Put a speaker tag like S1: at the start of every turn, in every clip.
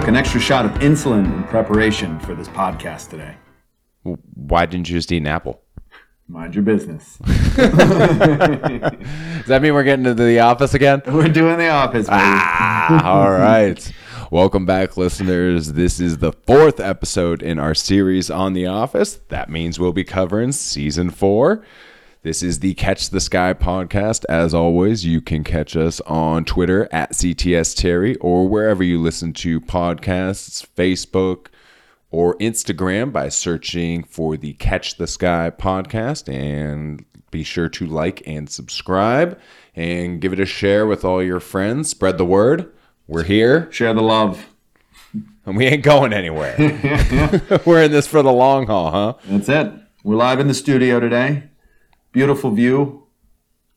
S1: took an extra shot of insulin in preparation for this podcast today.
S2: Why didn't you just eat an apple?
S1: Mind your business.
S2: Does that mean we're getting into the office again?
S1: We're doing the office.
S2: Ah, all right. Welcome back, listeners. This is the fourth episode in our series on The Office. That means we'll be covering season four. This is the Catch the Sky podcast. As always, you can catch us on Twitter at CTS Terry or wherever you listen to podcasts, Facebook, or Instagram by searching for the Catch the Sky podcast. And be sure to like and subscribe and give it a share with all your friends. Spread the word. We're here
S1: Share the love.
S2: and we ain't going anywhere. We're in this for the long haul, huh?
S1: That's it. We're live in the studio today. Beautiful view.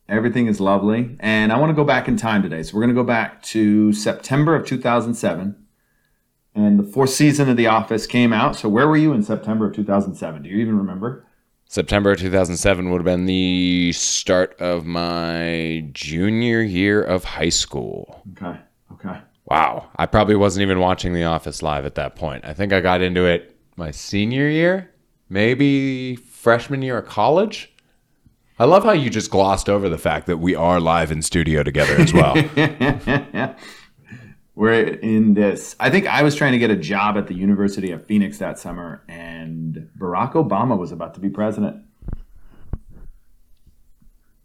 S1: Everything is lovely. And I want to go back in time today. So we're going to go back to September of 2007. And the fourth season of The Office came out. So where were you in September of 2007? Do you even remember?
S2: September 2007 would have been the start of my junior year of high school.
S1: Okay. Okay.
S2: Wow. I probably wasn't even watching The Office live at that point. I think I got into it my senior year, maybe freshman year of college. I love how you just glossed over the fact that we are live in studio together as well.
S1: We're in this. I think I was trying to get a job at the University of Phoenix that summer, and Barack Obama was about to be president.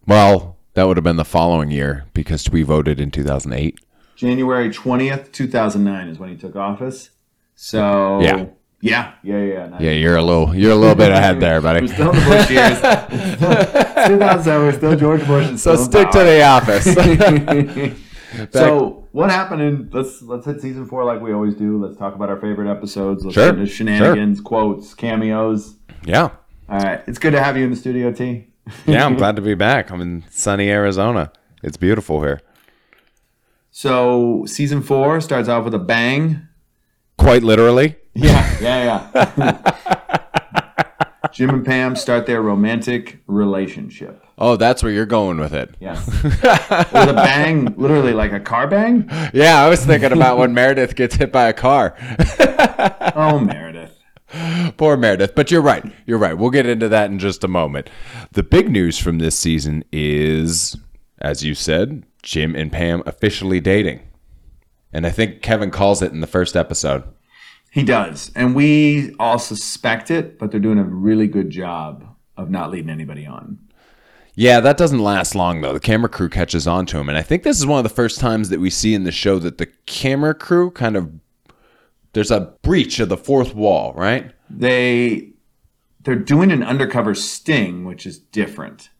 S2: well, that would have been the following year because we voted in 2008.
S1: January 20th, 2009 is when he took office. So,
S2: Yeah.
S1: Yeah, yeah, yeah. nice.
S2: Yeah, you're a little you're a little bit ahead there, buddy.
S1: We're
S2: buddy.
S1: still in the Bush years. 2007, we're still George Bush. and
S2: So
S1: still in
S2: stick to the office.
S1: So what happened in let's let's hit season four like we always do. Let's talk about our favorite episodes. Let's
S2: Sure,
S1: get into shenanigans, quotes, cameos.
S2: yeah.
S1: All right, it's good to have you in the studio, T.
S2: Yeah, I'm glad to be back. I'm in sunny Arizona. It's beautiful here.
S1: So season four starts off with a bang.
S2: Quite literally.
S1: Yeah, yeah, yeah. Jim and Pam start their romantic relationship.
S2: Oh, that's where you're going with it.
S1: Yeah. with a bang, literally like a car bang.
S2: Yeah, I was thinking about when Meredith gets hit by a car.
S1: Oh, Meredith.
S2: Poor Meredith. But you're right. You're right. We'll get into that in just a moment. The big news from this season is, as you said, Jim and Pam officially dating. And I think Kevin calls it in the first episode.
S1: He does, and we all suspect it, but they're doing a really good job of not leading anybody on.
S2: Yeah, that doesn't last long though. The camera crew catches on to him, and I think this is one of the first times that we see in the show that the camera crew kind of there's a breach of the fourth wall, right?
S1: They they're doing an undercover sting, which is different.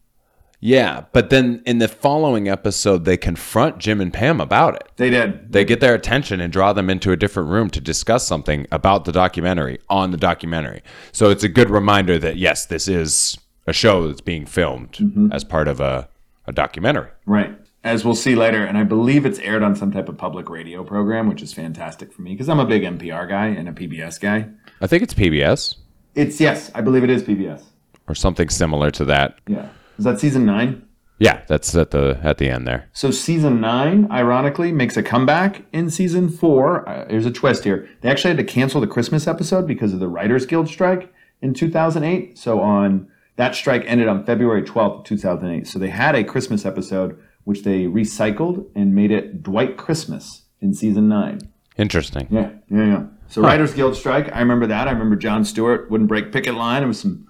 S2: Yeah, but then in the following episode, they confront Jim and Pam about it.
S1: They did.
S2: They get their attention and draw them into a different room to discuss something about the documentary on the documentary. So it's a good reminder that yes, this is a show that's being filmed mm-hmm. as part of a, a documentary.
S1: Right. As we'll see later, and I believe it's aired on some type of public radio program, which is fantastic for me because I'm a big NPR guy and a PBS guy.
S2: I think it's PBS
S1: It's yes, I believe it is PBS.
S2: or something similar to that.
S1: Yeah. Is that season nine?
S2: Yeah, that's at the at the end there.
S1: So season nine, ironically, makes a comeback in season four. Uh, there's a twist here. They actually had to cancel the Christmas episode because of the Writers Guild strike in 2008. So on that strike ended on February 12th, 2008. So they had a Christmas episode which they recycled and made it Dwight Christmas in season nine.
S2: Interesting.
S1: Yeah, yeah, yeah. So Writers Guild strike. I remember that. I remember Jon Stewart wouldn't break picket line. It was some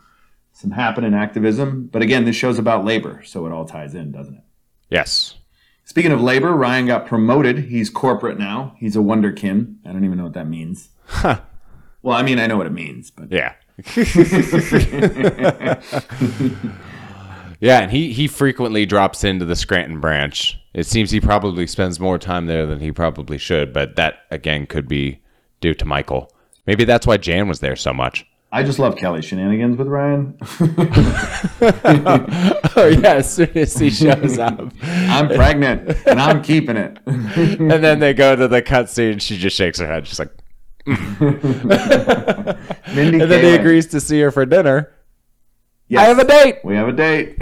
S1: some happening activism. But again, this show's about labor, so it all ties in, doesn't it?
S2: Yes.
S1: Speaking of labor, Ryan got promoted. He's corporate now. He's a wonderkin. I don't even know what that means. Well, I mean, I know what it means, but
S2: Yeah. yeah, and he he frequently drops into the Scranton branch. It seems he probably spends more time there than he probably should, but that again could be due to Michael. Maybe that's why Jan was there so much.
S1: I just love Kelly shenanigans with Ryan.
S2: Oh yeah, as soon as he shows up.
S1: I'm pregnant and I'm keeping it.
S2: and then they go to the cutscene, she just shakes her head, she's like
S1: Mindy
S2: and then he agrees to see her for dinner.
S1: Yes.
S2: I have a date.
S1: We have a date.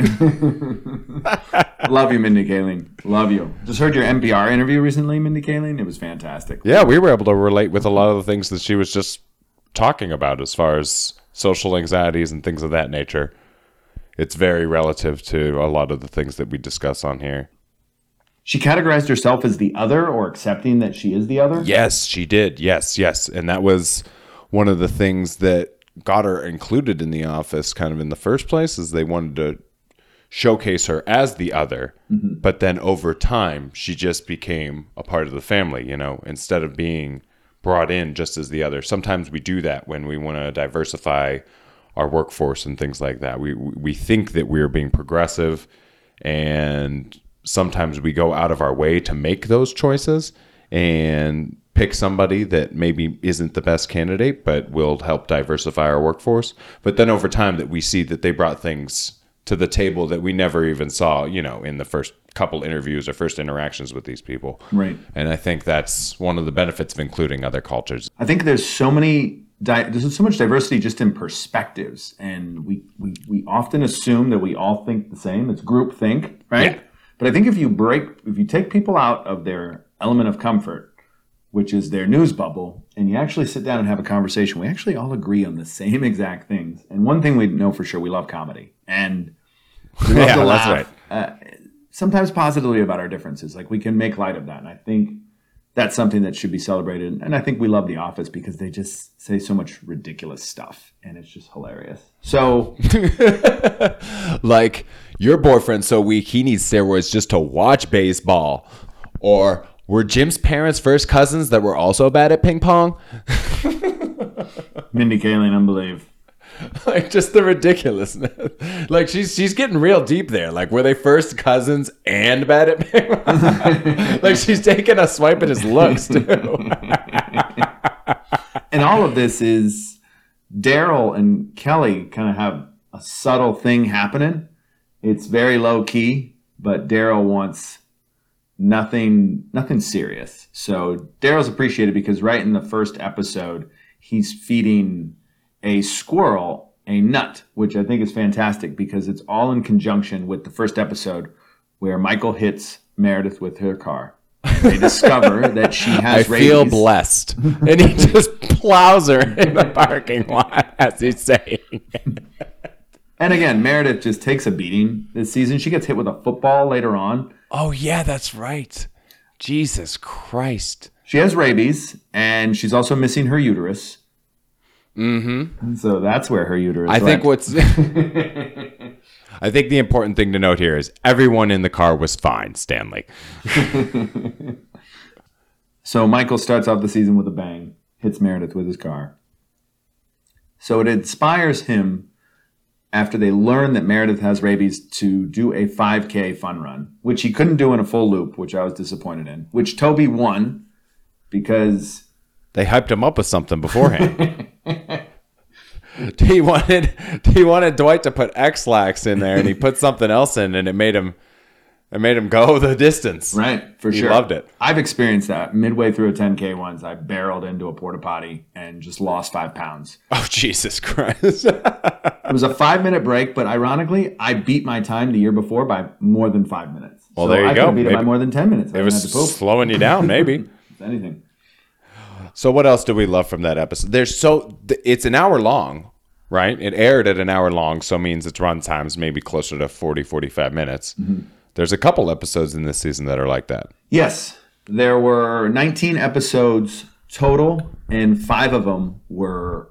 S1: Love you, Mindy Kaling. Love you. Just heard your NPR interview recently, Mindy Kaling. It was fantastic.
S2: Yeah, we were able to relate with a lot of the things that she was just talking about as far as social anxieties and things of that nature. It's very relative to a lot of the things that we discuss on here.
S1: She categorized herself as the other or accepting that she is the other.
S2: Yes, she did. Yes, yes. And that was one of the things that got her included in the office kind of in the first place is they wanted to showcase her as the other. Mm-hmm. But then over time, she just became a part of the family, you know, instead of being brought in just as the other. Sometimes we do that when we want to diversify our workforce and things like that. We we think that we're being progressive and sometimes we go out of our way to make those choices and pick somebody that maybe isn't the best candidate but will help diversify our workforce but then over time that we see that they brought things to the table that we never even saw you know in the first couple interviews or first interactions with these people
S1: Right.
S2: and i think that's one of the benefits of including other cultures
S1: I think there's so many di- there's so much diversity just in perspectives, and we, we we often assume that we all think the same. It's group think, right?
S2: Yeah.
S1: But I think if you break, if you take people out of their element of comfort, which is their news bubble, and you actually sit down and have a conversation, we actually all agree on the same exact things. And one thing we know for sure, we love comedy, and we love
S2: Yeah,
S1: to
S2: that's
S1: laugh. Uh, sometimes positively about our differences. Like we can make light of that, and I think that's something that should be celebrated. And I think we love The Office because they just say so much ridiculous stuff, and it's just hilarious. So
S2: like your boyfriend's so weak he needs steroids just to watch baseball or were jim's parents first cousins that were also bad at ping pong
S1: Mindy Kaling, unbelieve.
S2: like just the ridiculousness like she's she's getting real deep there like were they first cousins and bad at pong like she's taking a swipe at his looks too
S1: and all of this is Darryl and Kelly kind of have a subtle thing happening. It's very low key, but Darryl wants nothing nothing serious. So Darryl's appreciated because right in the first episode, he's feeding a squirrel a nut, which I think is fantastic because it's all in conjunction with the first episode where Michael hits Meredith with her car. They discover that she has. Rabies.
S2: I
S1: has
S2: feel blessed and he just plows her in the parking lot as he's saying
S1: And again, Meredith just takes a beating this season. She gets hit with a football later on.
S2: Oh yeah, that's right. Jesus Christ.
S1: She has rabies, and she's also missing her uterus. Mm-hmm. So that's where her uterus.
S2: I think what's I think the important thing to note here is everyone in the car was fine, Stanley.
S1: So Michael starts off the season with a bang, hits Meredith with his car. So it inspires him after they learn that Meredith has rabies to do a 5K fun run, which he couldn't do in a full loop, which I was disappointed in. Which Toby won because
S2: They hyped him up with something beforehand. he wanted he wanted Dwight to put Ex-Lax in there and he put something else in and it made him it made him go the distance.
S1: Right, for
S2: He
S1: sure.
S2: loved it.
S1: I've experienced that. Midway through a 10K once, I barreled into a porta potty and just lost five pounds.
S2: Oh Jesus Christ.
S1: It was a five minute break, but ironically, I beat my time the year before by more than five minutes.
S2: Well,
S1: so
S2: there you
S1: I
S2: go.
S1: beat it by more than 10 minutes. I
S2: it was
S1: have to poop.
S2: slowing you down, maybe.
S1: Anything.
S2: So what else do we love from that episode? There's so th- it's an hour long, right? It aired at an hour long, so means its run times maybe closer to 40 45 minutes. Mm-hmm. There's a couple episodes in this season that are like that.
S1: Yes, there were 19 episodes total, and five of them were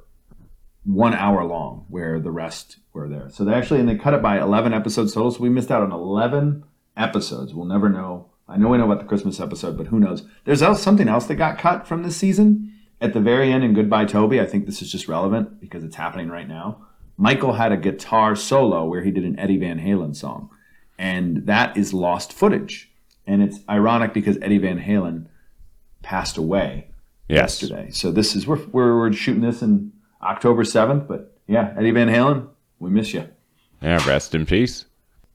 S1: one hour long, where the rest were there. So they actually, and they cut it by 11 episodes total. So we missed out on 11 episodes. We'll never know. I know we know about the Christmas episode, but who knows? There's else, something else that got cut from this season at the very end in Goodbye Toby. I think this is just relevant because it's happening right now. Michael had a guitar solo where he did an Eddie Van Halen song, and that is lost footage. And it's ironic because Eddie Van Halen passed away
S2: Yes.
S1: yesterday. So this is we're, we're we're shooting this in October seventh, but yeah, Eddie Van Halen, we miss you.
S2: Yeah, rest in peace.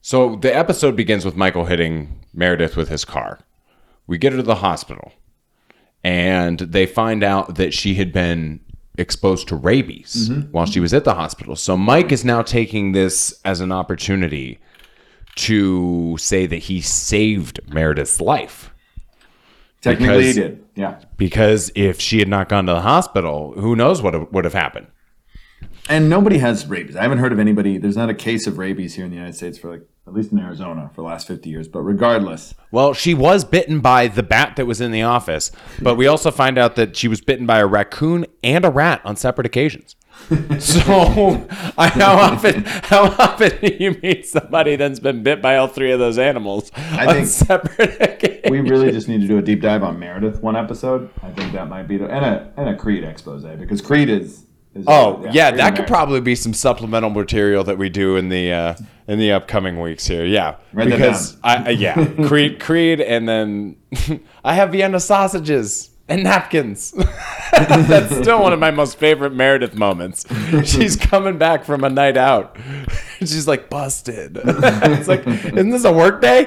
S2: So the episode begins with Michael hitting Meredith with his car. We get her to the hospital, and they find out that she had been exposed to rabies mm-hmm. while she was at the hospital. So Mike is now taking this as an opportunity to say that he saved Meredith's life.
S1: Technically,
S2: Because-
S1: he did. Yeah.
S2: Because if she had not gone to the hospital, who knows what would have happened?
S1: And nobody has rabies. I haven't heard of anybody. There's not a case of rabies here in the United States for like, at least in Arizona, for the last 50 years. But regardless,
S2: Well, she was bitten by the bat that was in the office, but we also find out that she was bitten by a raccoon and a rat on separate occasions. so, I, how often how often do you meet somebody that's been bit by all three of those animals on
S1: think
S2: separate occasions?
S1: we really just need to do a deep dive on Meredith one episode. I think that might be the and a and a Creed expose because Creed is.
S2: Oh yeah,
S1: Creed
S2: that could probably be some supplemental material that we do in the uh, in the upcoming weeks here. Yeah,
S1: Write
S2: because I uh, yeah Creed Creed and then I have Vienna sausages and napkins. That's still one of my most favorite Meredith moments. She's coming back from a night out. She's like busted. it's like, isn't this a work day?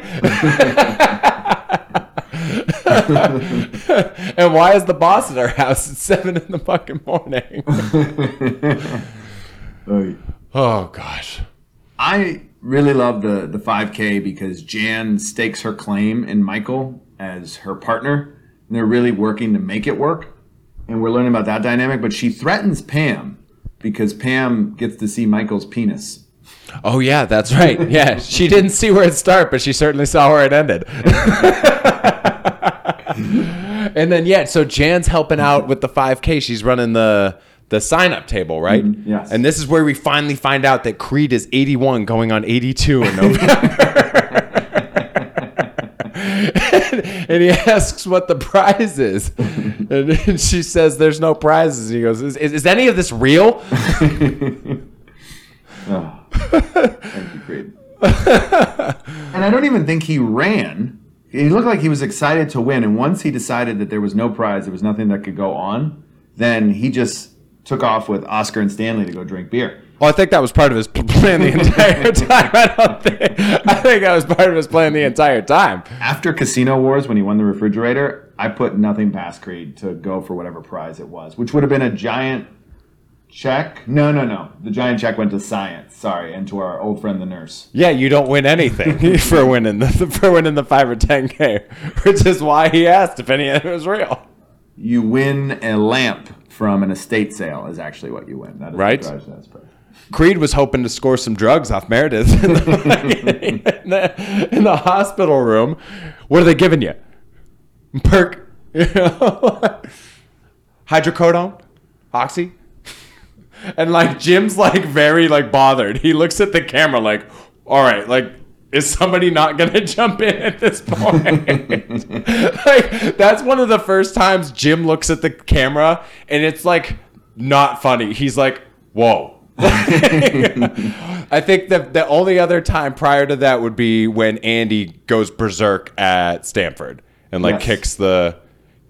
S2: And why is the boss at our house at seven in the fucking morning? Oh gosh.
S1: I really love the the 5K because Jan stakes her claim in Michael as her partner, and they're really working to make it work. And we're learning about that dynamic. But she threatens Pam because Pam gets to see Michael's penis.
S2: Oh yeah, that's right. Yeah, she didn't see where it started, but she certainly saw where it ended. and then yeah, so Jan's helping out with the 5K. She's running the the sign up table, right? Mm-hmm.
S1: yes.
S2: And this is where we finally find out that Creed is 81 going on 82 in November. and he asks what the prize is. And she says there's no prizes. And he goes, is, is, is any of this real?
S1: Oh, thank you, Creed. and I don't even think he ran. He looked like he was excited to win. And once he decided that there was no prize, there was nothing that could go on, then he just took off with Oscar and Stanley to go drink beer.
S2: Well, I think that was part of his plan the entire time. I don't think. I think that was part of his plan the entire time.
S1: After Casino Wars, when he won the refrigerator, I put nothing past Creed to go for whatever prize it was, which would have been a giant check. No, no, no. The giant check went to science. Sorry, and to our old friend the nurse.
S2: Yeah, you don't win anything for winning the for winning the five or ten k, which is why he asked if any of it was real.
S1: You win a lamp from an estate sale is actually what you win. That is
S2: Right.
S1: prize, that's prize.
S2: Creed was hoping to score some drugs off Meredith in the, in the, in the hospital room. What are they giving you? Perk, you know? hydrocodone, oxy, and like Jim's like very like bothered. He looks at the camera like, all right, like. Is somebody not gonna jump in at this point? like that's one of the first times Jim looks at the camera and it's like not funny. He's like, "Whoa, I think that the only other time prior to that would be when Andy goes berserk at Stamford and like
S1: Yes.
S2: kicks the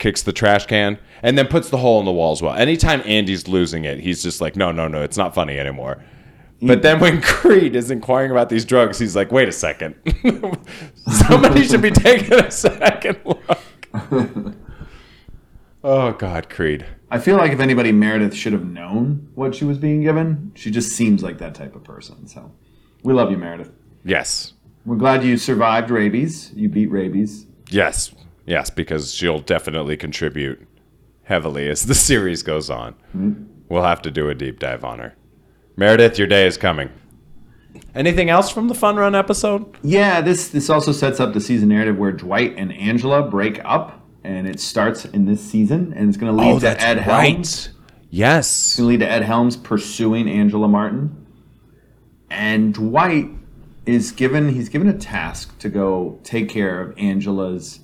S2: kicks the trash can and then puts the hole in the wall as well. Anytime Andy's losing it, he's just like, no, no, no, it's not funny anymore. But then when Creed is inquiring about these drugs, he's like, wait a second. Somebody should be taking a second look. oh God, Creed.
S1: I feel like if anybody, Meredith should have known what she was being given. She just seems like that type of person. So we love you, Meredith.
S2: Yes.
S1: We're glad you survived rabies. You beat rabies.
S2: Yes, yes, because she'll definitely contribute heavily as the series goes on. We'll have to do a deep dive on her. Meredith, your day is coming. Anything else from the Fun Run episode?
S1: Yeah, this this also sets up the season narrative where Dwight and Angela break up, and it starts in this season, and it's going oh, to lead to Ed Helms.
S2: Yes.
S1: It's going to lead to Ed Helms pursuing Angela Martin, and Dwight is given he's given a task to go take care of Angela's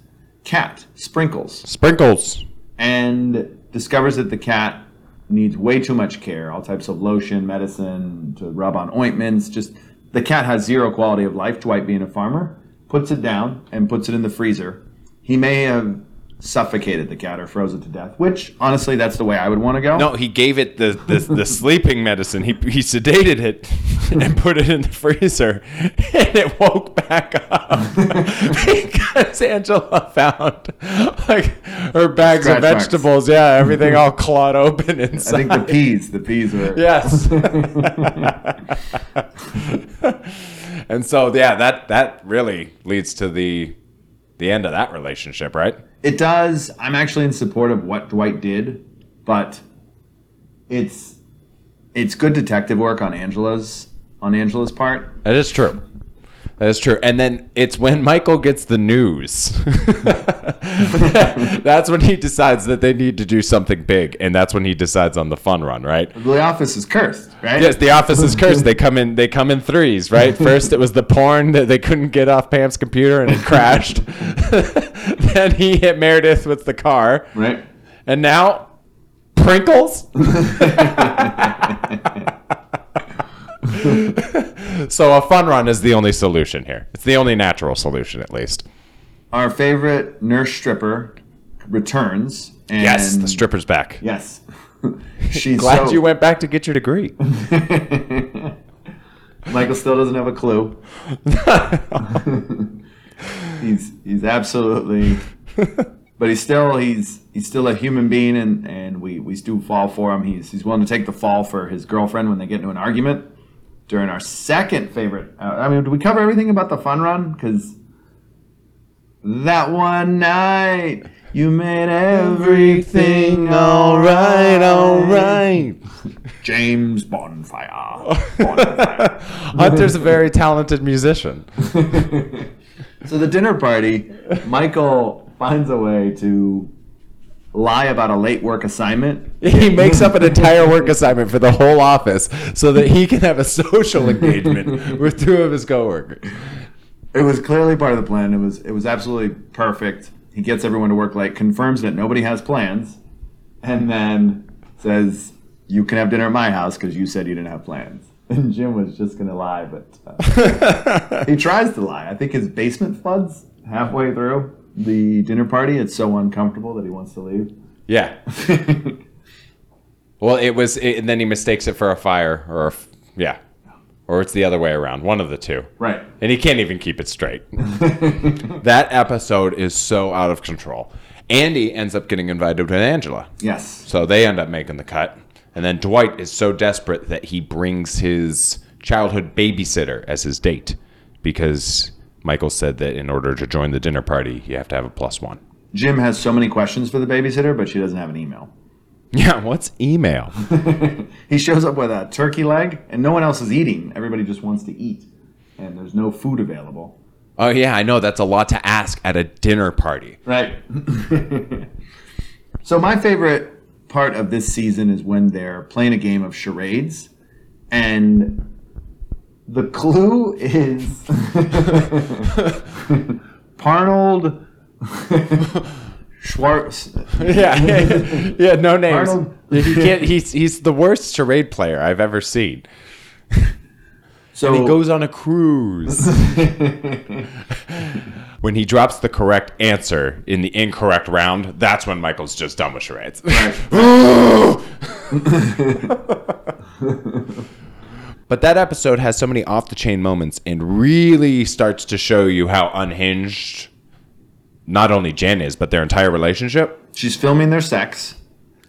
S1: cat, Sprinkles.
S2: Sprinkles.
S1: and discovers that the cat needs way too much care all types of lotion medicine to rub on ointments just the cat has zero quality of life dwight being a farmer puts it down and puts it in the freezer he may have suffocated the cat or froze it to death. Which honestly, that's the way I would want to go.
S2: No, he gave it the, the, the sleeping medicine. He, he sedated it and put it in the freezer, and it woke back up because Angela found like her bags
S1: Scratch
S2: of
S1: marks.
S2: vegetables. Yeah, everything mm-hmm. all clawed open inside.
S1: I think the peas, the peas were.
S2: Yes. and so yeah, that that really leads to the the end of that relationship, right?
S1: It does. I'm actually in support of what Dwight did, but it's it's good detective work on Angela's on Angela's part.
S2: That is true. That is true. And then it's when Michael gets the news. that's when he decides that they need to do something big, and that's when he decides on the fun run, right?
S1: The office is cursed, right?
S2: Yes, the office is cursed. They come in. They come in threes, right? First, it was the porn that they couldn't get off Pam's computer and it crashed. then he hit Meredith with the car,
S1: Right.
S2: and now Prinkles. so a fun run is the only solution here. It's the only natural solution, at least.
S1: Our favorite nurse stripper returns. And
S2: Yes, the stripper's back.
S1: Yes. She's
S2: Glad
S1: so,
S2: you went back to get your degree.
S1: Michael still doesn't have a clue. he's he's absolutely but he's still he's he's still a human being and and we we do fall for him he's he's willing to take the fall for his girlfriend when they get into an argument during our second favorite uh, i mean did we cover everything about the fun run because that one night you made everything all right all right james bonfire, bonfire.
S2: Hunter's a very talented musician.
S1: So the dinner party, Michael finds a way to lie about a late work assignment.
S2: He makes up an entire work assignment for the whole office so that he can have a social engagement with two of his coworkers.
S1: It was clearly part of the plan. It was it was absolutely perfect. He gets everyone to work late, confirms that nobody has plans, and then says, "You can have dinner at my house because you said you didn't have plans." And Jim was just gonna lie, but uh, he tries to lie. I think his basement floods halfway through the dinner party. It's so uncomfortable that he wants to leave.
S2: Yeah. Well, it was, it, and then he mistakes it for a fire, or a yeah, or it's the other way around. One of the two.
S1: right.
S2: And he can't even keep it straight. that episode is so out of control. Andy ends up getting invited with Angela.
S1: Yes.
S2: So they end up making the cut. And then Dwight is so desperate that he brings his childhood babysitter as his date because Michael said that in order to join the dinner party, you have to have a plus one.
S1: Jim has so many questions for the babysitter, but she doesn't have an email.
S2: Yeah, what's email?
S1: He shows up with a turkey leg, and no one else is eating. Everybody just wants to eat, and there's no food available.
S2: oh, yeah, I know. That's a lot to ask at a dinner party.
S1: Right. so my favorite part of this season is when they're playing a game of charades, and the clue is Parnold Schwartz.
S2: Yeah, yeah, yeah, no names.
S1: Arnold-
S2: He can't. He's he's the worst charade player I've ever seen.
S1: So
S2: He goes on a cruise. when he drops the correct answer in the incorrect round, that's when Michael's just done with charades. But that episode has so many off the chain moments and really starts to show you how unhinged not only Jen is, but their entire relationship.
S1: she's filming their sex.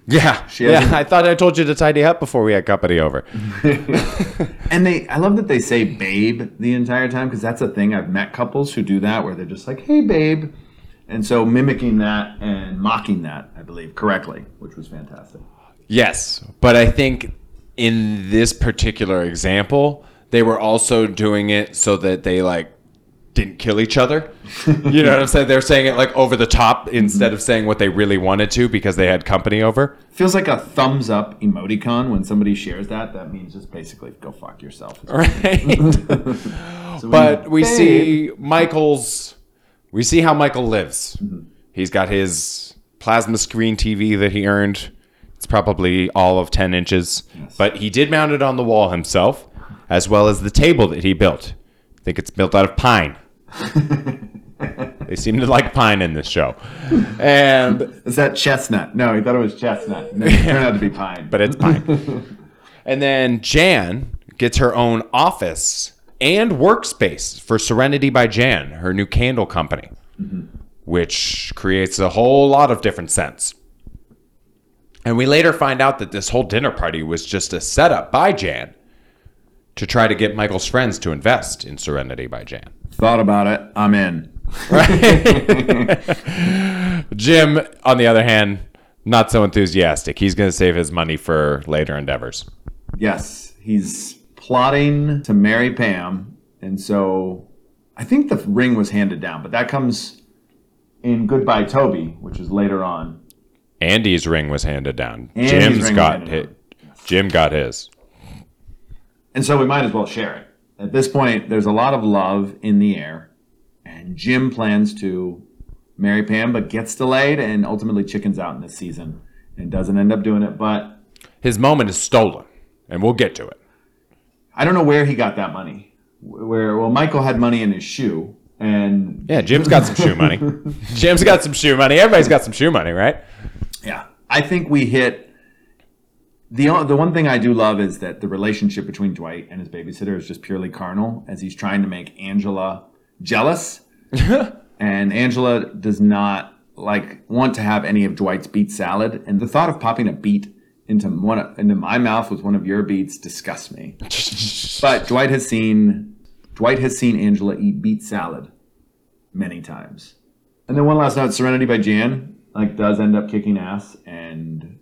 S2: Yeah.
S1: She
S2: yeah. I thought I told you to tidy up before we had company over.
S1: And they, I love that they say babe the entire time because that's a thing. I've met couples who do that where they're just like, hey, babe. And so mimicking that and mocking that, I believe, correctly, which was fantastic.
S2: Yes, but I think in this particular example, they were also doing it so that they like didn't kill each other. You know what I'm saying? They're saying it like over the top instead of saying what they really wanted to because they had company over.
S1: Feels like a thumbs up emoticon when somebody shares that. That means just basically go fuck yourself.
S2: Right.
S1: So
S2: but we
S1: babe-
S2: see Michael's we see how Michael lives. Mm-hmm. He's got his plasma screen TV that he earned. It's probably all of 10 inches, but he did mount it on the wall himself, as well as the table that he built. I think it's built out of pine. They seem to like pine in this show. And
S1: Is that chestnut? No, he thought it was chestnut. No, it turned out to be pine.
S2: but it's pine. and then Jan gets her own office and workspace for Serenity by Jan, her new candle company, mm-hmm. which creates a whole lot of different scents. And we later find out that this whole dinner party was just a setup by Jan to try to get Michael's friends to invest in Serenity by Jan.
S1: Thought about it. I'm in. Right?
S2: Jim, on the other hand, not so enthusiastic. He's going to save his money for later endeavors.
S1: Yes, he's plotting to marry Pam, and so I think the ring was handed down, but that comes in Goodbye Toby, which is later on.
S2: Andy's ring was handed down.
S1: Andy's
S2: Jim's got
S1: down.
S2: Jim got his.
S1: And so we might as well share it. At this point, there's a lot of love in the air, and Jim plans to marry Pam, but gets delayed and ultimately chickens out in this season and doesn't end up doing it. But
S2: His moment is stolen, and we'll get to it.
S1: I don't know where he got that money. Where well, Michael had money in his shoe, and
S2: Yeah, Jim's got some shoe money. Jim's got some shoe money. Everybody's got some shoe money, right?
S1: I think we hit the the one thing I do love is that the relationship between Dwight and his babysitter is just purely carnal, as he's trying to make Angela jealous, and Angela does not like want to have any of Dwight's beet salad, and the thought of popping a beet into one of- into my mouth with one of your beets disgusts me. But Dwight has seen Dwight has seen Angela eat beet salad many times. And then one last note: Serenity by Jan like does end up kicking ass, and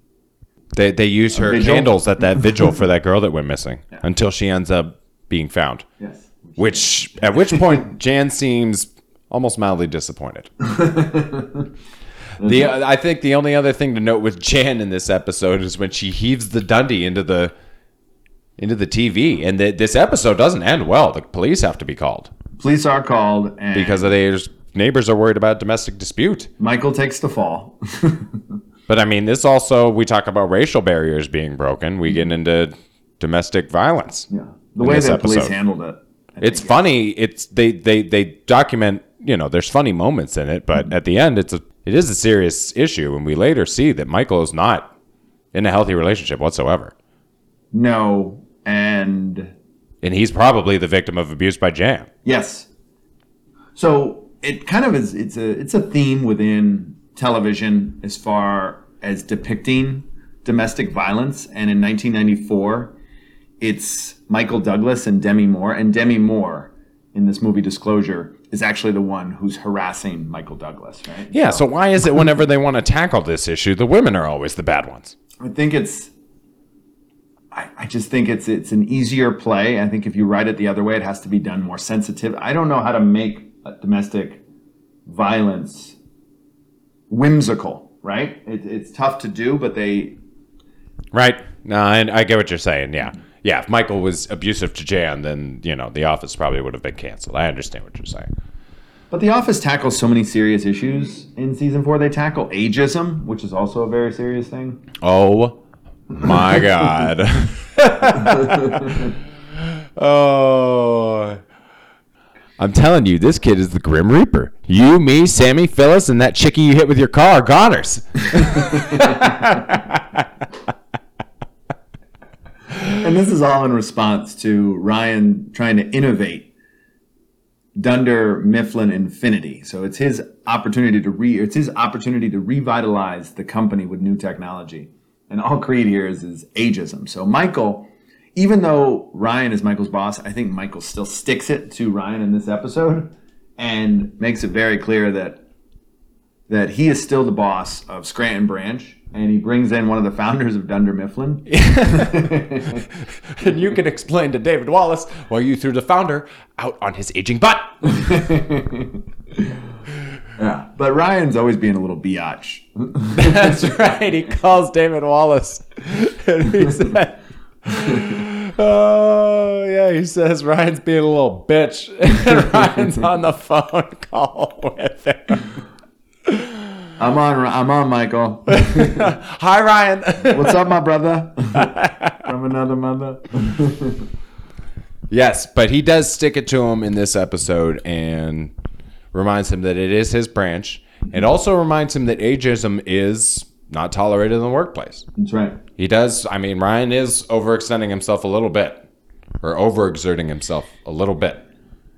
S2: They they use her
S1: vigil?
S2: candles at that vigil for that girl that went missing until she ends up being found.
S1: yes,
S2: Which at which point Jan seems almost mildly disappointed. the I think the only other thing to note with Jan in this episode is when she heaves the Dundie into the into the TV, and that this episode doesn't end well. The police have to be called
S1: police are called, and
S2: because of there's neighbors are worried about domestic dispute.
S1: Michael takes the fall.
S2: But I mean, this also we talk about racial barriers being broken. We get into domestic violence.
S1: yeah, the way that police handled it. I
S2: It's
S1: think,
S2: funny. It's they they they document. You know, there's funny moments in it, but mm-hmm. at the end, it's a it is a serious issue, and we later see that Michael is not in a healthy relationship whatsoever,
S1: no, and
S2: and he's probably the victim of abuse by Jan.
S1: Yes. So it kind of is. It's a it's a theme within television as far as depicting domestic violence. And in 1994, it's Michael Douglas and Demi Moore. And Demi Moore in this movie Disclosure is actually the one who's harassing Michael Douglas, right?
S2: Yeah. So why is it whenever they want to tackle this issue, the women are always the bad ones?
S1: I think it's. I, I just think it's it's an easier play. I think if you write it the other way, it has to be done more sensitive. I don't know how to make domestic violence whimsical, right? It, it's tough to do, but they
S2: Right. No, I, I get what you're saying. Yeah. Yeah. If Michael was abusive to Jan, then, you know, the office probably would have been canceled. I understand what you're saying.
S1: But The Office tackles so many serious issues in season four. They tackle ageism, which is also a very serious thing.
S2: Oh my God. oh. I'm telling you, this kid is the Grim Reaper. You, me, Sammy, Phyllis, and that chickie you hit with your car are goners.
S1: And this is all in response to Ryan trying to innovate Dunder Mifflin Infinity. So it's his opportunity to re it's his opportunity to revitalize the company with new technology. And all Creed here is is ageism. So Michael, even though Ryan is Michael's boss, I think Michael still sticks it to Ryan in this episode and makes it very clear that that he is still the boss of Scranton Branch, and he brings in one of the founders of Dunder Mifflin.
S2: and you can explain to David Wallace why you threw the founder out on his aging butt.
S1: Yeah, but Ryan's always being a little biatch.
S2: That's right. He calls David Wallace. And he said, Oh, yeah. He says Ryan's being a little bitch. Ryan's on the phone call with him.
S1: I'm on. I'm on, Michael.
S2: Hi, Ryan.
S1: What's up, my brother? From another mother.
S2: yes, but he does stick it to him in this episode. And reminds him that it is his branch. It also reminds him that ageism is not tolerated in the workplace.
S1: That's right.
S2: He does. I mean, Ryan is overextending himself a little bit, or overexerting himself a little bit.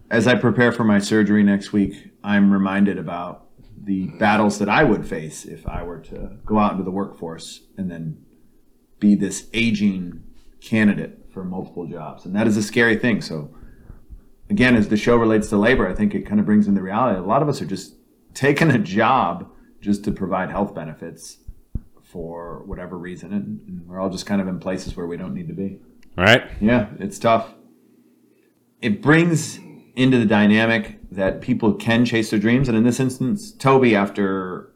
S1: As I prepare for my surgery next week, I'm reminded about the battles that I would face if I were to go out into the workforce and then be this aging candidate for multiple jobs. And that is a scary thing. So, again, as the show relates to labor, I think it kind of brings in the reality. A lot of us are just taking a job just to provide health benefits for whatever reason. And, and we're all just kind of in places where we don't need to be.
S2: Right?
S1: Yeah, it's tough. It brings into the dynamic that people can chase their dreams. And in this instance, Toby, after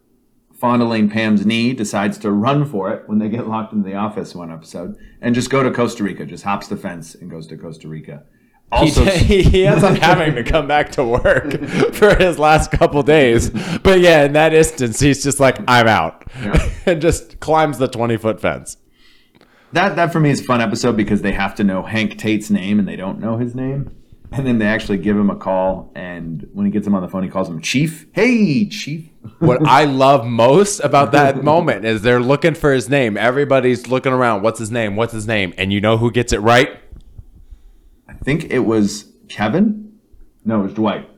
S1: fondling Pam's knee, decides to run for it when they get locked into the office one episode and just go to Costa Rica, just hops the fence and goes to Costa Rica. Also,
S2: he, he ends up having to come back to work for his last couple days. But yeah, in that instance, he's just like, I'm out.
S1: Yeah.
S2: and just climbs the 20 foot fence.
S1: that, that for me is a fun episode because they have to know Hank Tate's name and they don't know his name. And then they actually give him a call. And when he gets him on the phone, he calls him Chief. Hey, Chief.
S2: What I love most about that moment is they're looking for his name. Everybody's looking around. What's his name? What's his name? And you know who gets it right?
S1: Think it was Kevin. No, it was Dwight.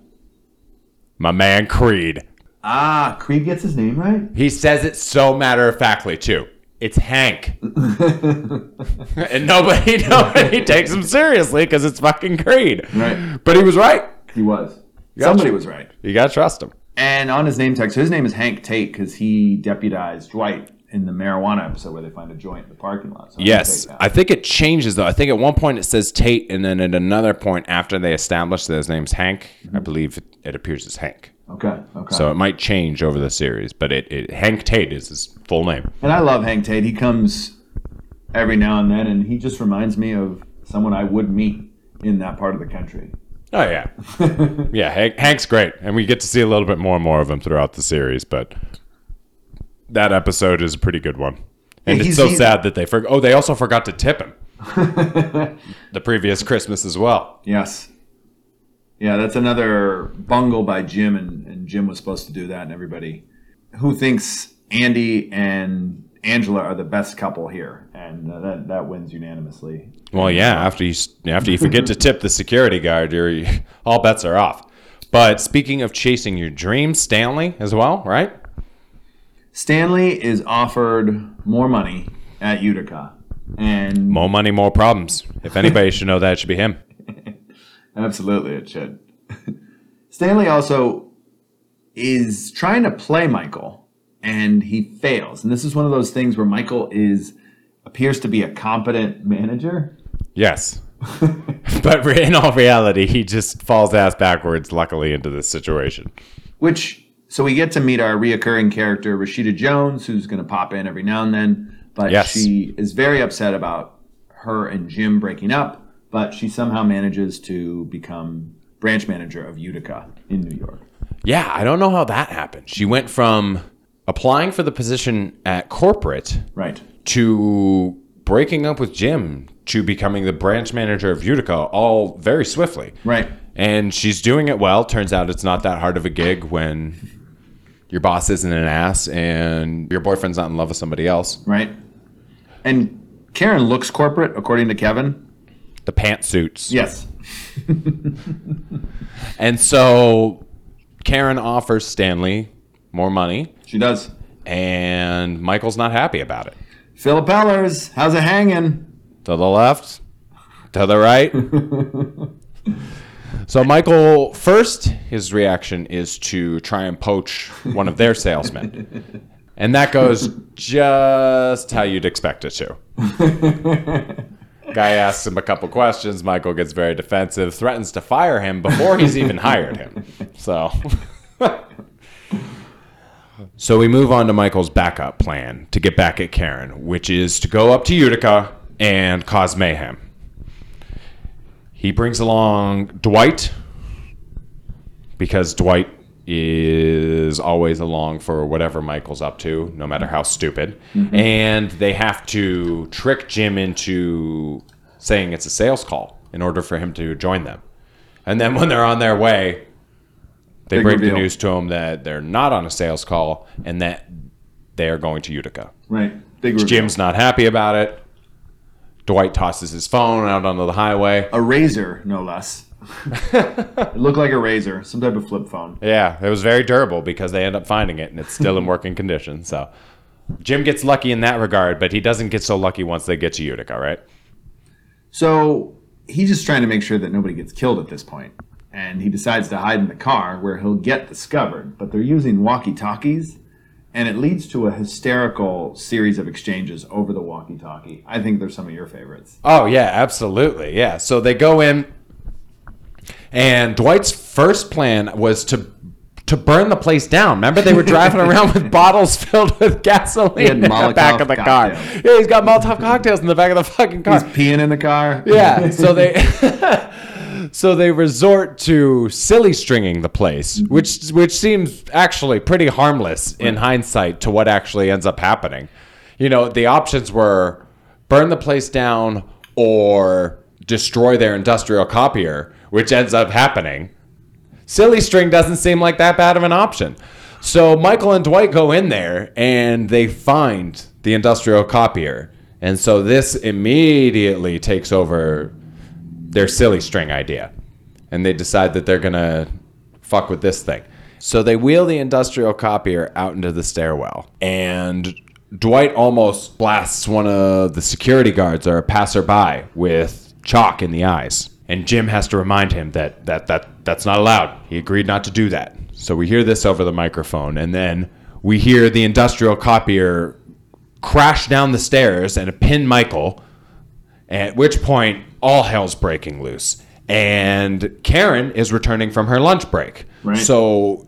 S2: My man Creed.
S1: Ah, Creed gets his name right?
S2: He says it so matter of factly too. It's Hank, and nobody nobody takes him seriously because it's fucking Creed.
S1: Right.
S2: But he was right.
S1: He was. Somebody was right.
S2: You gotta trust him.
S1: And on his name tag, so his name is Hank Tate because he deputized Dwight in the marijuana episode where they find a joint in the parking lot. So
S2: Yes, I think it changes though. I think at one point it says Tate, and then at another point after they establish that his name's Hank, I mm-hmm. believe it, it appears as Hank.
S1: okay, okay.
S2: So it might change over the series, but it, it Hank Tate is his full name.
S1: and I love Hank Tate. He comes every now and then, and he just reminds me of someone I would meet in that part of the country.
S2: Oh yeah, yeah. Hank, Hank's great, and we get to see a little bit more and more of him throughout the series. But that episode is a pretty good one, and
S1: Yeah,
S2: it's so sad that they forgot. Oh, they also forgot to tip him the previous Christmas as well.
S1: Yes. Yeah, that's another bungle by Jim, and, and Jim was supposed to do that, and everybody who thinks Andy and Angela are the best couple here, and uh, that that wins unanimously.
S2: Well, yeah. After you after you forget to tip the security guard, you're all bets are off. But speaking of chasing your dreams, Stanley as well, right?
S1: Stanley is offered more money at Utica, and
S2: More money, more problems. If anybody should know that, it should be him.
S1: absolutely it should. Stanley also is trying to play Michael, and he fails. And this is one of those things where Michael is appears to be a competent manager,
S2: Yes. but in all reality, he just falls ass backwards, luckily, into this situation.
S1: which so we get to meet our reoccurring character Rashida Jones, who's going to pop in every now and then, but
S2: Yes.
S1: she is very upset about her and Jim breaking up. But she somehow manages to become branch manager of Utica in New York.
S2: Yeah, I don't know how that happened. She went from applying for the position at corporate
S1: Right.
S2: to breaking up with Jim to becoming the branch manager of Utica all very swiftly.
S1: Right.
S2: And she's doing it well. Turns out it's not that hard of a gig when your boss isn't an ass and your boyfriend's not in love with somebody else.
S1: Right. And Karen looks corporate, according to Kevin.
S2: The pantsuits.
S1: Yes.
S2: And so Karen offers Stanley more money,
S1: She does.
S2: and Michael's not happy about it.
S1: Philip Ellers, how's it hanging?
S2: To the left, to the right. so Michael, first, his reaction is to try and poach one of their salesmen. And that goes just how you'd expect it to. Guy asks him a couple questions. Michael gets very defensive, threatens to fire him before he's even hired him. So. So we move on to Michael's backup plan to get back at Karen, which is to go up to Utica and cause mayhem. He brings along Dwight because Dwight is always along for whatever Michael's up to, no matter how stupid. Mm-hmm. And they have to trick Jim into saying it's a sales call in order for him to join them. And then when they're on their way, They
S1: Big
S2: break the news to him that they're not on a sales call and that they are going to Utica.
S1: Right. Big reveal.
S2: Jim's not happy about it. Dwight tosses his phone out onto the highway.
S1: A razor, no less. it looked like a razor, some type of flip phone.
S2: Yeah, it was very durable because they end up finding it and it's still in working condition. So Jim gets lucky in that regard, but he doesn't get so lucky once they get to Utica, right?
S1: So he's just trying to make sure that nobody gets killed at this point. And he decides to hide in the car where he'll get discovered. But they're using walkie talkies, and it leads to a hysterical series of exchanges over the walkie talkie. I think they're some of your favorites.
S2: Oh yeah, absolutely. Yeah. So they go in and Dwight's first plan was to to burn the place down. Remember they were driving around with bottles filled with gasoline in the back of the car. Yeah, he's got Molotov cocktails in the back of the fucking car.
S1: He's peeing in the car.
S2: Yeah. So they so they resort to silly stringing the place, mm-hmm. which which seems actually pretty harmless in hindsight to what actually ends up happening. You know, the options were burn the place down or destroy their industrial copier, which ends up happening. Silly string doesn't seem like that bad of an option. So Michael and Dwight go in there and they find the industrial copier. And so this immediately takes over their silly string idea. And they decide that they're going to fuck with this thing. So they wheel the industrial copier out into the stairwell. And Dwight almost blasts one of the security guards or a passerby with chalk in the eyes. And Jim has to remind him that, that, that that's not allowed. He agreed not to do that. So we hear this over the microphone. And then we hear the industrial copier crash down the stairs and pin Michael. At which point, all hell's breaking loose. And Karen is returning from her lunch break.
S1: Right.
S2: So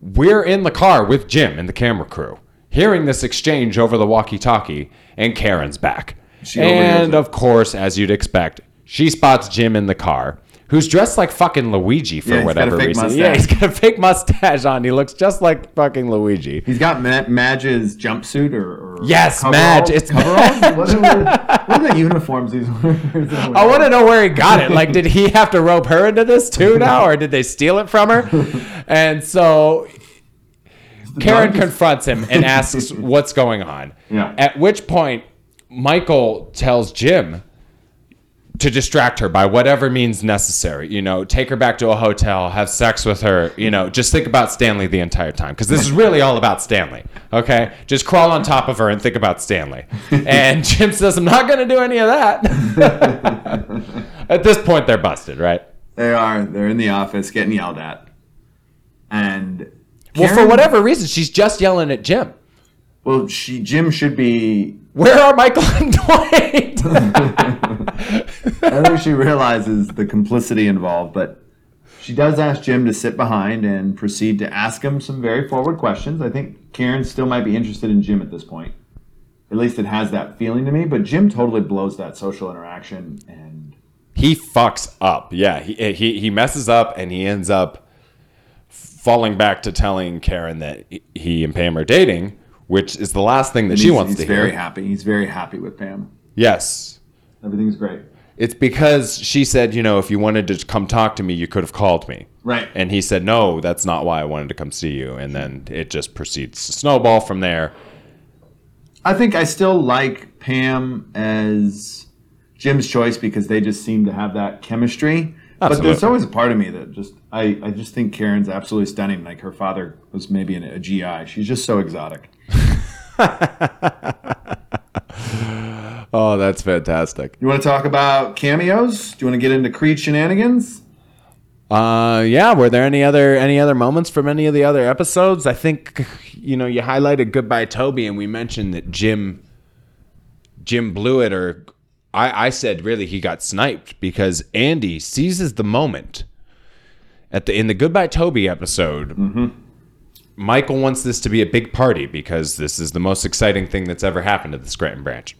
S2: we're in the car with Jim and the camera crew, hearing this exchange over the walkie talkie, and Karen's back.
S1: She
S2: and of course, as you'd expect, she spots Jim in the car. Who's dressed like fucking Luigi for
S1: Yeah, he's got a
S2: whatever reason? Yeah, he's got a fake mustache on. He looks just like fucking Luigi.
S1: He's got Ma- Madge's jumpsuit or, or
S2: Yes,
S1: coveralls-
S2: Madge, it's
S1: coveralls. what, are, what are the uniforms he's wearing?
S2: I want to know where he got it. Like, did he have to rope her into this too now, or did they steal it from her? And so Karen confronts him and asks what's going on.
S1: Yeah.
S2: At which point, Michael tells Jim to distract her by whatever means necessary. You know, take her back to a hotel, have sex with her. You know, just think about Stanley the entire time because this is really all about Stanley. Okay, just crawl on top of her and think about Stanley. And Jim says, "I'm not going to do any of that." At this point, they're busted, right?
S1: They are. They're in the office getting yelled at. And
S2: Well, for whatever reason, she's just yelling at Jim.
S1: Well, she Jim should be.
S2: Where are Michael and Dwight?
S1: I don't think she realizes the complicity involved, but she does ask Jim to sit behind and proceed to ask him some very forward questions. I think Karen still might be interested in Jim at this point. At least it has that feeling to me. But Jim totally blows that social interaction, and
S2: he fucks up. Yeah, he, eh, he he messes up and he ends up falling back to telling Karen that he and Pam are dating, which is the last thing that she
S1: he's,
S2: wants
S1: he's
S2: to hear.
S1: He's very happy. He's very happy with Pam.
S2: Yes.
S1: Everything's great.
S2: It's because she said, you know, if you wanted to come talk to me, you could have called me.
S1: Right.
S2: And he said, no, that's not why I wanted to come see you. And then it just proceeds to snowball from there.
S1: I think I still like Pam as Jim's choice because they just seem to have that chemistry. But there's always a part of me that just I, I just think Karen's absolutely stunning. Like her father was maybe an, a GI. She's just so exotic.
S2: Oh, that's fantastic.
S1: You want to talk about cameos? Do you want to get into Creed shenanigans?
S2: Uh, yeah. Were there any other any other moments from any of the other episodes? I think you know you highlighted Goodbye Toby, and we mentioned that Jim Jim blew it, or I, I said really he got sniped because Andy seizes the moment at the in the Goodbye Toby episode. Mm-hmm. Michael wants this to be a big party because this is the most exciting thing that's ever happened to the Scranton branch.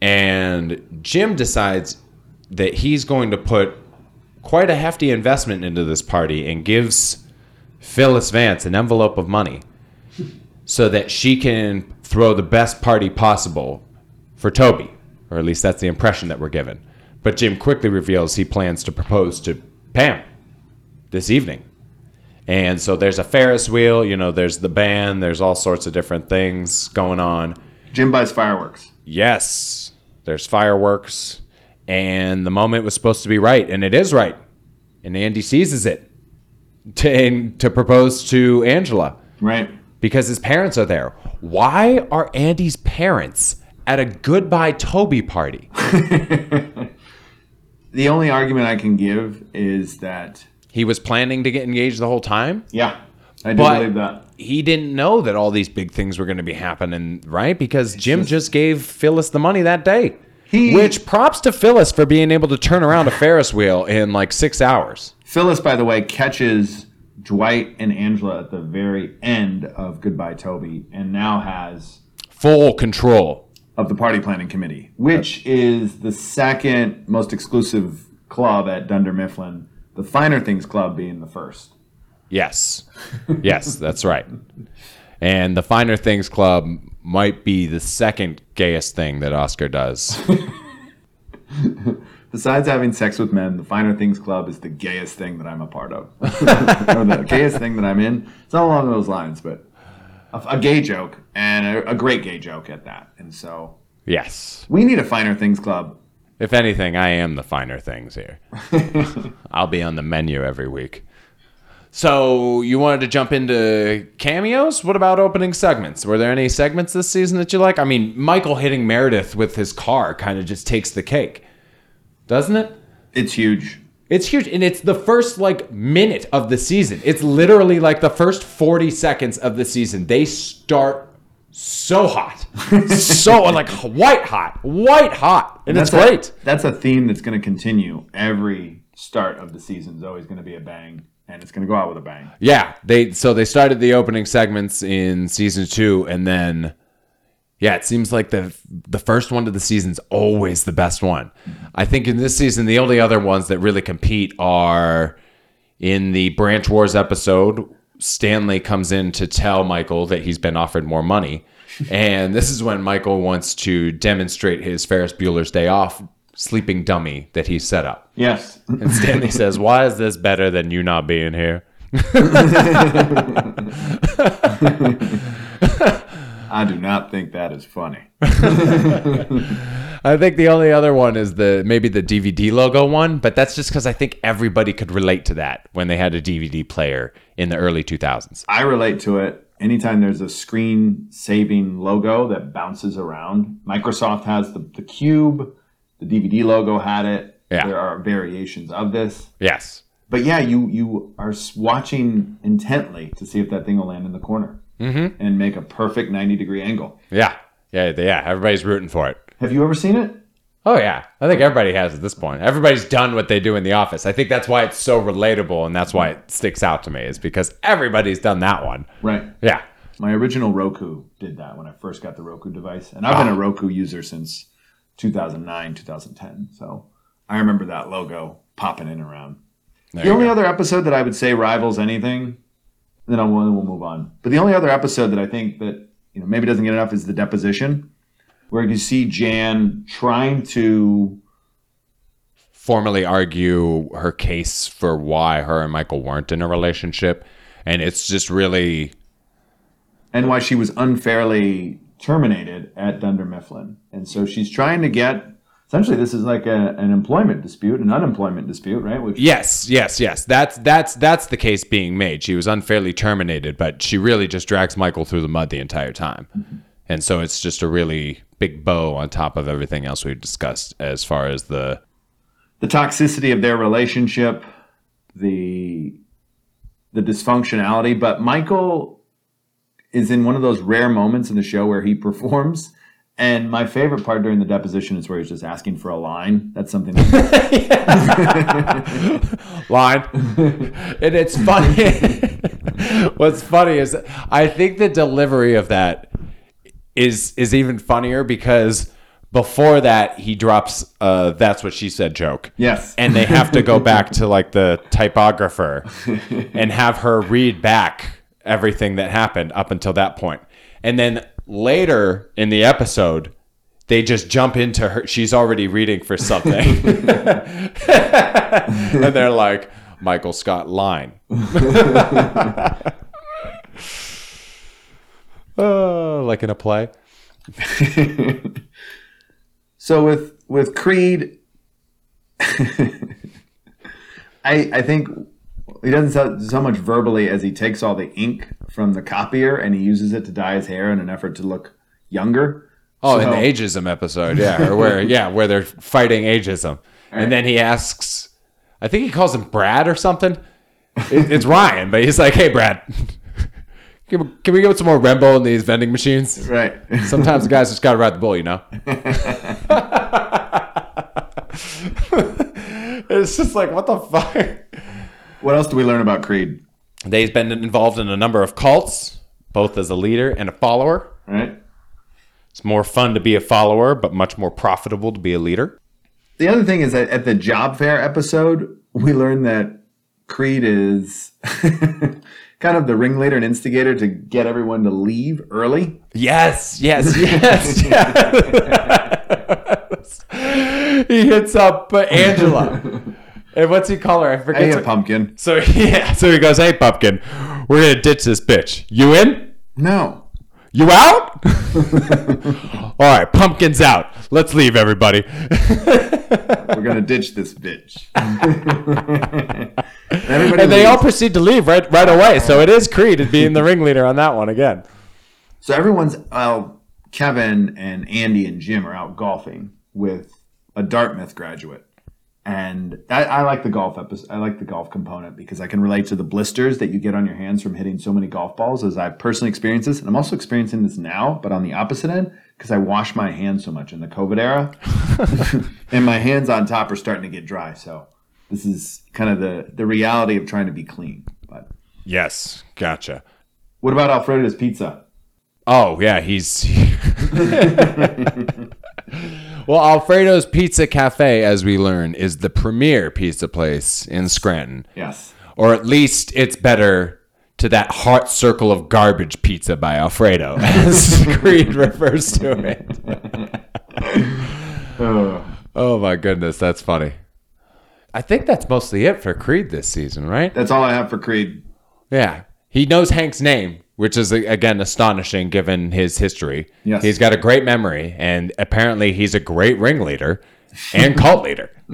S2: And Jim decides that he's going to put quite a hefty investment into this party and gives Phyllis Vance an envelope of money so that she can throw the best party possible for Toby, or at least that's the impression that we're given. But Jim quickly reveals he plans to propose to Pam. this evening. And so there's a Ferris wheel, you know, there's the band, there's all sorts of different things going on.
S1: Jim buys fireworks.
S2: Yes, there's fireworks, and the moment was supposed to be right, and it is right. And Andy seizes it to, to propose to Angela
S1: Right.
S2: because his parents are there. Why are Andy's parents at a goodbye Toby party?
S1: The only argument I can give is that,
S2: He was planning to get engaged the whole time,
S1: yeah, I do believe that.
S2: he didn't know that all these big things were going to be happening, right? Because Jim just gave Phyllis the money that day.
S1: He-
S2: Which props to Phyllis for being able to turn around a Ferris wheel in like six hours.
S1: Phyllis, by the way, catches Dwight and Angela at the very end of Goodbye Toby and now has
S2: Full control.
S1: Of the party planning committee, which is the second most exclusive club at Dunder Mifflin, the Finer Things Club being the first.
S2: Yes. Yes, that's right. And the Finer Things Club might be the second gayest thing that Oscar does.
S1: Besides having sex with men, the Finer Things Club is the gayest thing that I'm a part of. or the gayest thing that I'm in. It's not along those lines, but a, a gay joke and a, a great gay joke at that. And so
S2: Yes.
S1: we need a Finer Things Club.
S2: If anything, I am the finer things here. I'll be on the menu every week. So, you wanted to jump into cameos? What about opening segments? Were there any segments this season that you like? I mean, Michael hitting Meredith with his car kind of just takes the cake, doesn't it?
S1: It's huge.
S2: It's huge, and it's the first like minute of the season. It's literally like the first forty seconds of the season. They start so hot, so like white hot, white hot, and it's
S1: That's a-
S2: great.
S1: that's a theme that's going to continue. Every start of the season is always going to be a bang, and it's going to go out with a bang.
S2: Yeah, they so they started the opening segments in season two, and then yeah, it seems like the the first one of the season's always the best one. I think in this season, the only other ones that really compete are in the Branch Wars episode. Stanley comes in to tell Michael that he's been offered more money, and this is when Michael wants to demonstrate his Ferris Bueller's Day Off sleeping dummy that he set up.
S1: Yes,
S2: And Stanley says, "Why is this better than you not being here?"
S1: I do not think that is funny.
S2: I think the only other one is the maybe the DVD logo one, but that's just because I think everybody could relate to that when they had a DVD player in the early 2000s.
S1: I relate to it. Anytime there's a screen saving logo that bounces around, Microsoft has the, the cube, the DVD logo had it.
S2: Yeah.
S1: There are variations of this.
S2: Yes.
S1: But yeah, you you are watching intently to see if that thing will land in the corner Mm-hmm. and make a perfect 90 degree angle.
S2: Yeah. Yeah. Yeah. Everybody's rooting for it.
S1: Have you ever seen it?
S2: Oh yeah, I think everybody has at this point. Everybody's done what they do in the office. I think that's why it's so relatable, and that's why it sticks out to me. Is because everybody's done that one.
S1: Right.
S2: Yeah.
S1: My original Roku did that when I first got the Roku device. And I've been a oh. Roku user since 2009, 2010. So I remember that logo popping in around.
S2: There
S1: the only
S2: go.
S1: other episode that I would say rivals anything, then I'll, we'll move on. But the only other episode that I think that you know maybe doesn't get enough is the deposition, where you see Jan trying to
S2: formally argue her case for why her and Michael weren't in a relationship, and it's just really
S1: and why she was unfairly terminated at Dunder Mifflin. And so she's trying to get essentially this is like a, an employment dispute, an unemployment dispute, right? Which
S2: Yes, yes, yes. That's that's that's the case being made. She was unfairly terminated, but she really just drags Michael through the mud the entire time. Mm-hmm. And so it's just a really big bow on top of everything else we've discussed as far as the
S1: the toxicity of their relationship, the the dysfunctionality. But Michael is in one of those rare moments in the show where he performs. And my favorite part during the deposition is where he's just asking for a line. That's something.
S2: line. and it's funny. What's funny is I think the delivery of that is is even funnier because before that he drops uh that's what she said joke.
S1: yes.
S2: and they have to go back to like the typographer and have her read back everything that happened up until that point. And then later in the episode, they just jump into her. She's already reading for something. and they're like, Michael Scott line. uh, like in a play.
S1: So with with Creed, I I think he doesn't so, so much verbally as he takes all the ink from the copier and he uses it to dye his hair in an effort to look younger.
S2: Oh, in the ageism episode, yeah, or where yeah, where they're fighting ageism, and then he asks, I think he calls him Brad or something. It, it's Ryan, but he's like, "Hey, Brad, can we, can we get some more Rembo in these vending machines?
S1: Right.
S2: Sometimes the guys just got to ride the bull, you know." it's just like, what the fuck?
S1: What else do we learn about Creed?
S2: He's been involved in a number of cults, both as a leader and a follower.
S1: Right.
S2: It's more fun to be a follower, but much more profitable to be a leader.
S1: The other thing is that at the job fair episode, we learned that Creed is kind of the ringleader and instigator to get everyone to leave early.
S2: Yes, yes, yes, yes. he hits up Angela. And what's he call her? I forget.
S1: Hey, a pumpkin.
S2: so yeah, so he goes, "Hey, pumpkin, we're gonna ditch this bitch. You in?
S1: No.
S2: You out? All right, pumpkin's out. Let's leave, everybody."
S1: We're gonna ditch this bitch. Everybody
S2: and they all proceed to leave right right away. So it is Creed being the ringleader on that one again.
S1: So everyone's uh, Kevin and Andy and Jim are out golfing with a Dartmouth graduate, and I, I like the golf episode. I like the golf component because I can relate to the blisters that you get on your hands from hitting so many golf balls, as I personally experienced this, and I'm also experiencing this now, but on the opposite end because I wash my hands so much in the COVID era, and my hands on top are starting to get dry. So this is kind of the the reality of trying to be clean. But
S2: Yes, gotcha.
S1: what about Alfredo's Pizza?
S2: Oh yeah, he's. well, Alfredo's Pizza Cafe, as we learn, is the premier pizza place in Scranton,
S1: Yes.
S2: or at least it's better to that heart circle of garbage pizza by Alfredo, as Creed refers to it.
S1: Ugh.
S2: Oh. oh my goodness, that's funny. I think that's mostly it for Creed this season, right?
S1: That's all I have for Creed.
S2: Yeah. He knows Hank's name, which is again astonishing given his history.
S1: Yes.
S2: He's got a great memory, and apparently he's a great ringleader and cult leader.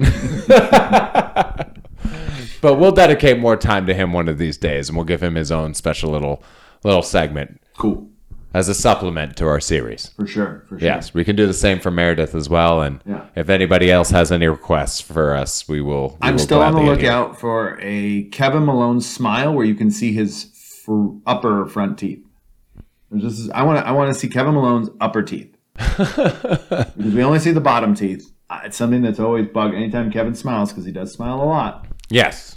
S2: but we'll dedicate more time to him one of these days, and we'll give him his own special little little segment
S1: Cool.
S2: as a supplement to our series.
S1: For sure. For sure.
S2: Yes, we can do the same for Meredith as well. And
S1: Yeah.
S2: if anybody else has any requests for us, we will. we
S1: I'm
S2: will
S1: still on the lookout for a Kevin Malone smile where you can see his fr- upper front teeth. Just, I want to I want to see Kevin Malone's upper teeth because we only see the bottom teeth. It's something that's always bugged anytime Kevin smiles because he does smile a lot.
S2: Yes.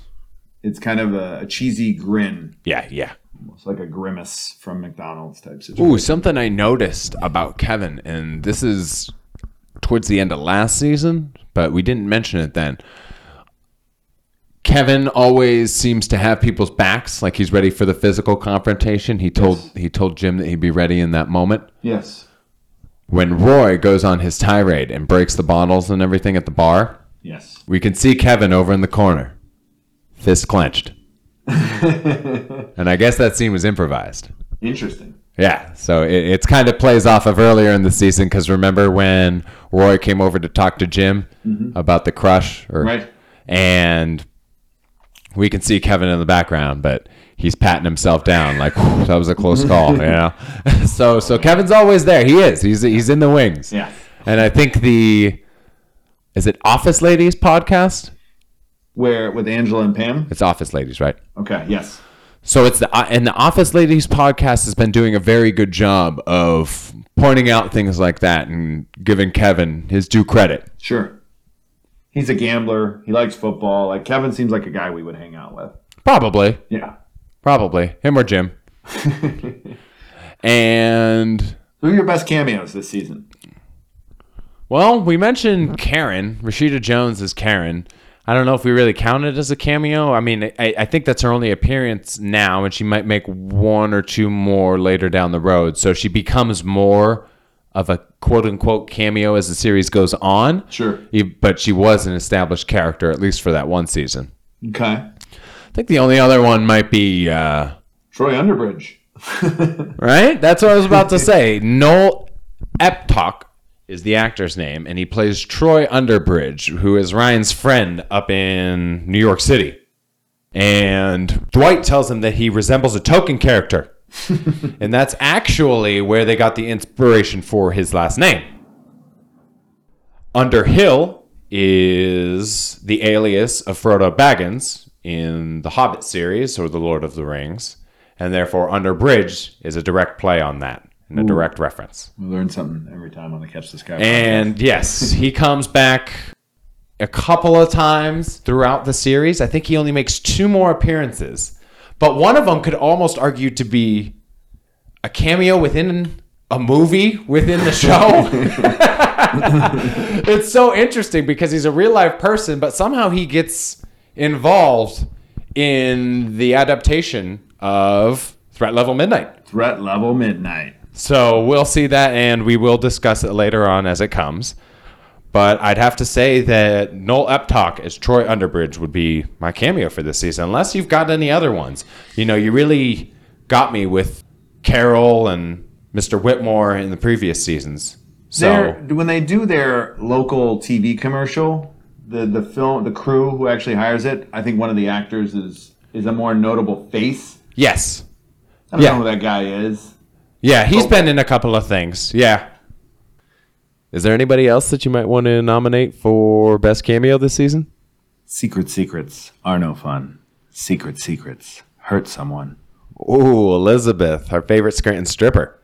S1: It's kind of a, a cheesy grin,
S2: Yeah. Yeah.
S1: almost like a grimace from McDonald's type situation.
S2: Ooh, something I noticed about Kevin, and this is towards the end of last season, but we didn't mention it then. Kevin always seems to have people's backs, like he's ready for the physical confrontation. He told he told Jim that he'd be ready in that moment.
S1: Yes.
S2: When Roy goes on his tirade and breaks the bottles and everything at the bar,
S1: Yes.
S2: we can see Kevin over in the corner, fist clenched. and I guess that scene was improvised.
S1: Interesting.
S2: Yeah, so it, it's kind of plays off of earlier in the season because remember when Roy came over to talk to Jim mm-hmm. about the crush, or,
S1: Right.
S2: And we can see Kevin in the background, but he's patting himself down like that was a close call, you know. so so Kevin's always there. He is. He's he's in the wings.
S1: Yeah.
S2: And I think the is it Office Ladies podcast?
S1: Where with Angela and Pam?
S2: It's Office Ladies, right?
S1: Okay. Yes.
S2: So it's the uh, and the Office Ladies podcast has been doing a very good job of pointing out things like that and giving Kevin his due credit.
S1: Sure. He's a gambler. He likes football. Like Kevin seems like a guy we would hang out with.
S2: Probably,
S1: Yeah.
S2: probably him or Jim. and
S1: Who are your best cameos this season?
S2: well, we mentioned Karen. Rashida Jones is Karen. I don't know if we really count it as a cameo. I mean, I, I think that's her only appearance now, and she might make one or two more later down the road. So she becomes more of a quote unquote cameo as the series goes on.
S1: Sure.
S2: But she was an established character, at least for that one season.
S1: Okay.
S2: I think the only other one might be uh,
S1: Troy Underbridge.
S2: right. That's what I was about to say. Noel Petok is the actor's name, and he plays Troy Underbridge, who is Ryan's friend up in New York City. And Dwight tells him that he resembles a Tolkien character. and that's actually where they got the inspiration for his last name. Underhill is the alias of Frodo Baggins in the Hobbit series or the Lord of the Rings, and therefore Underbridge is a direct play on that and a direct reference.
S1: We learn something every time on the Catch the Sky. podcast.
S2: And yes, he comes back a couple of times throughout the series. I think he only makes two more appearances, but one of them could almost argue to be a cameo within a movie within the show. it's so interesting because he's a real life person, but somehow he gets involved in the adaptation of Threat Level Midnight.
S1: Threat Level Midnight.
S2: So we'll see that and we will discuss it later on as it comes. But I'd have to say that Noel Petok as Troy Underbridge would be my cameo for this season, unless you've got any other ones. You know, you really got me with Carol and Mr. Whitmore in the previous seasons. So
S1: They're- when they do their local TV commercial, the the film the crew who actually hires it, I think one of the actors is is a more notable face.
S2: yes,
S1: I don't
S2: Yeah.
S1: know who that guy is.
S2: yeah, he's
S1: Oh.
S2: been in a couple of things. Yeah. Is there anybody else that you might want to nominate for best cameo this season?
S1: Secret secrets are no fun. Secret secrets hurt someone.
S2: Ooh, Elizabeth, our favorite Scranton stripper.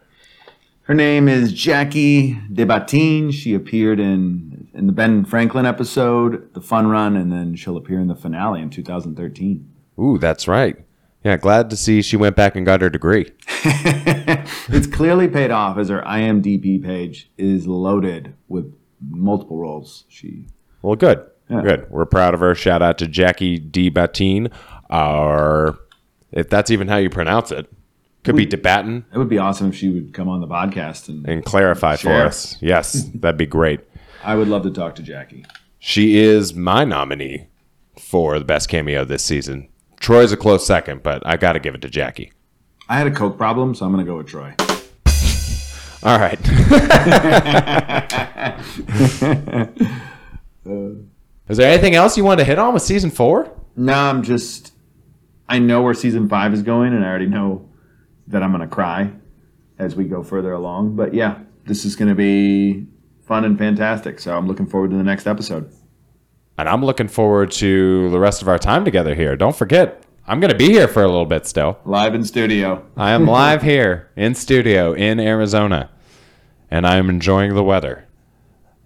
S1: Her name is Jackie Debatine. She appeared in in the Ben Franklin episode, The Fun Run, and then she'll appear in the finale in 2013.
S2: Ooh, that's right. Yeah, glad to see she went back and got her degree.
S1: it's clearly paid off as her IMDb page is loaded with multiple roles. She
S2: Well, good.
S1: Yeah.
S2: Good. We're proud of her. Shout out to Jackie D. Batine. Our, if that's even how you pronounce it, could be Debatin
S1: it would be awesome if she would come on the podcast and
S2: and clarify for us. Yes, that'd be great.
S1: I would love to talk to Jackie.
S2: She is my nominee for the best cameo this season. Troy's a close second, but I got to give it to Jackie.
S1: I had a coke problem, so I'm going to go with Troy.
S2: All right. Is there anything else you want to hit on with season four?
S1: No, I'm just I know where season 5 is going and I already know that I'm going to cry as we go further along, but yeah, this is going to be fun and fantastic. So I'm looking forward to the next episode.
S2: And I'm looking forward to the rest of our time together here. Don't forget, I'm going to be here for a little bit still.
S1: Live in studio.
S2: I am live here in studio in Arizona, and I am enjoying the weather.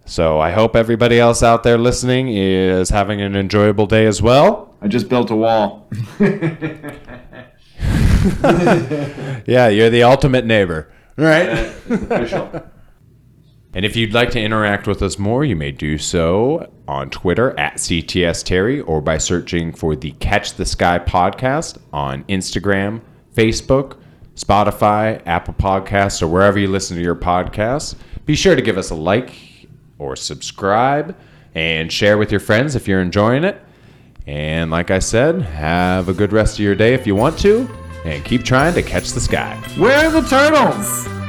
S2: So I hope everybody else out there listening is having an enjoyable day as well.
S1: I just built a wall.
S2: Yeah, you're the ultimate neighbor. Right?
S1: Official.
S2: And if you'd like to interact with us more, you may do so on Twitter at CTS Terry or by searching for the Catch the Sky podcast on Instagram, Facebook, Spotify, Apple Podcasts, or wherever you listen to your podcasts. Be sure to give us a like or subscribe and share with your friends if you're enjoying it. And like I said, have a good rest of your day if you want to, and keep trying to catch the sky.
S1: Where are the turtles?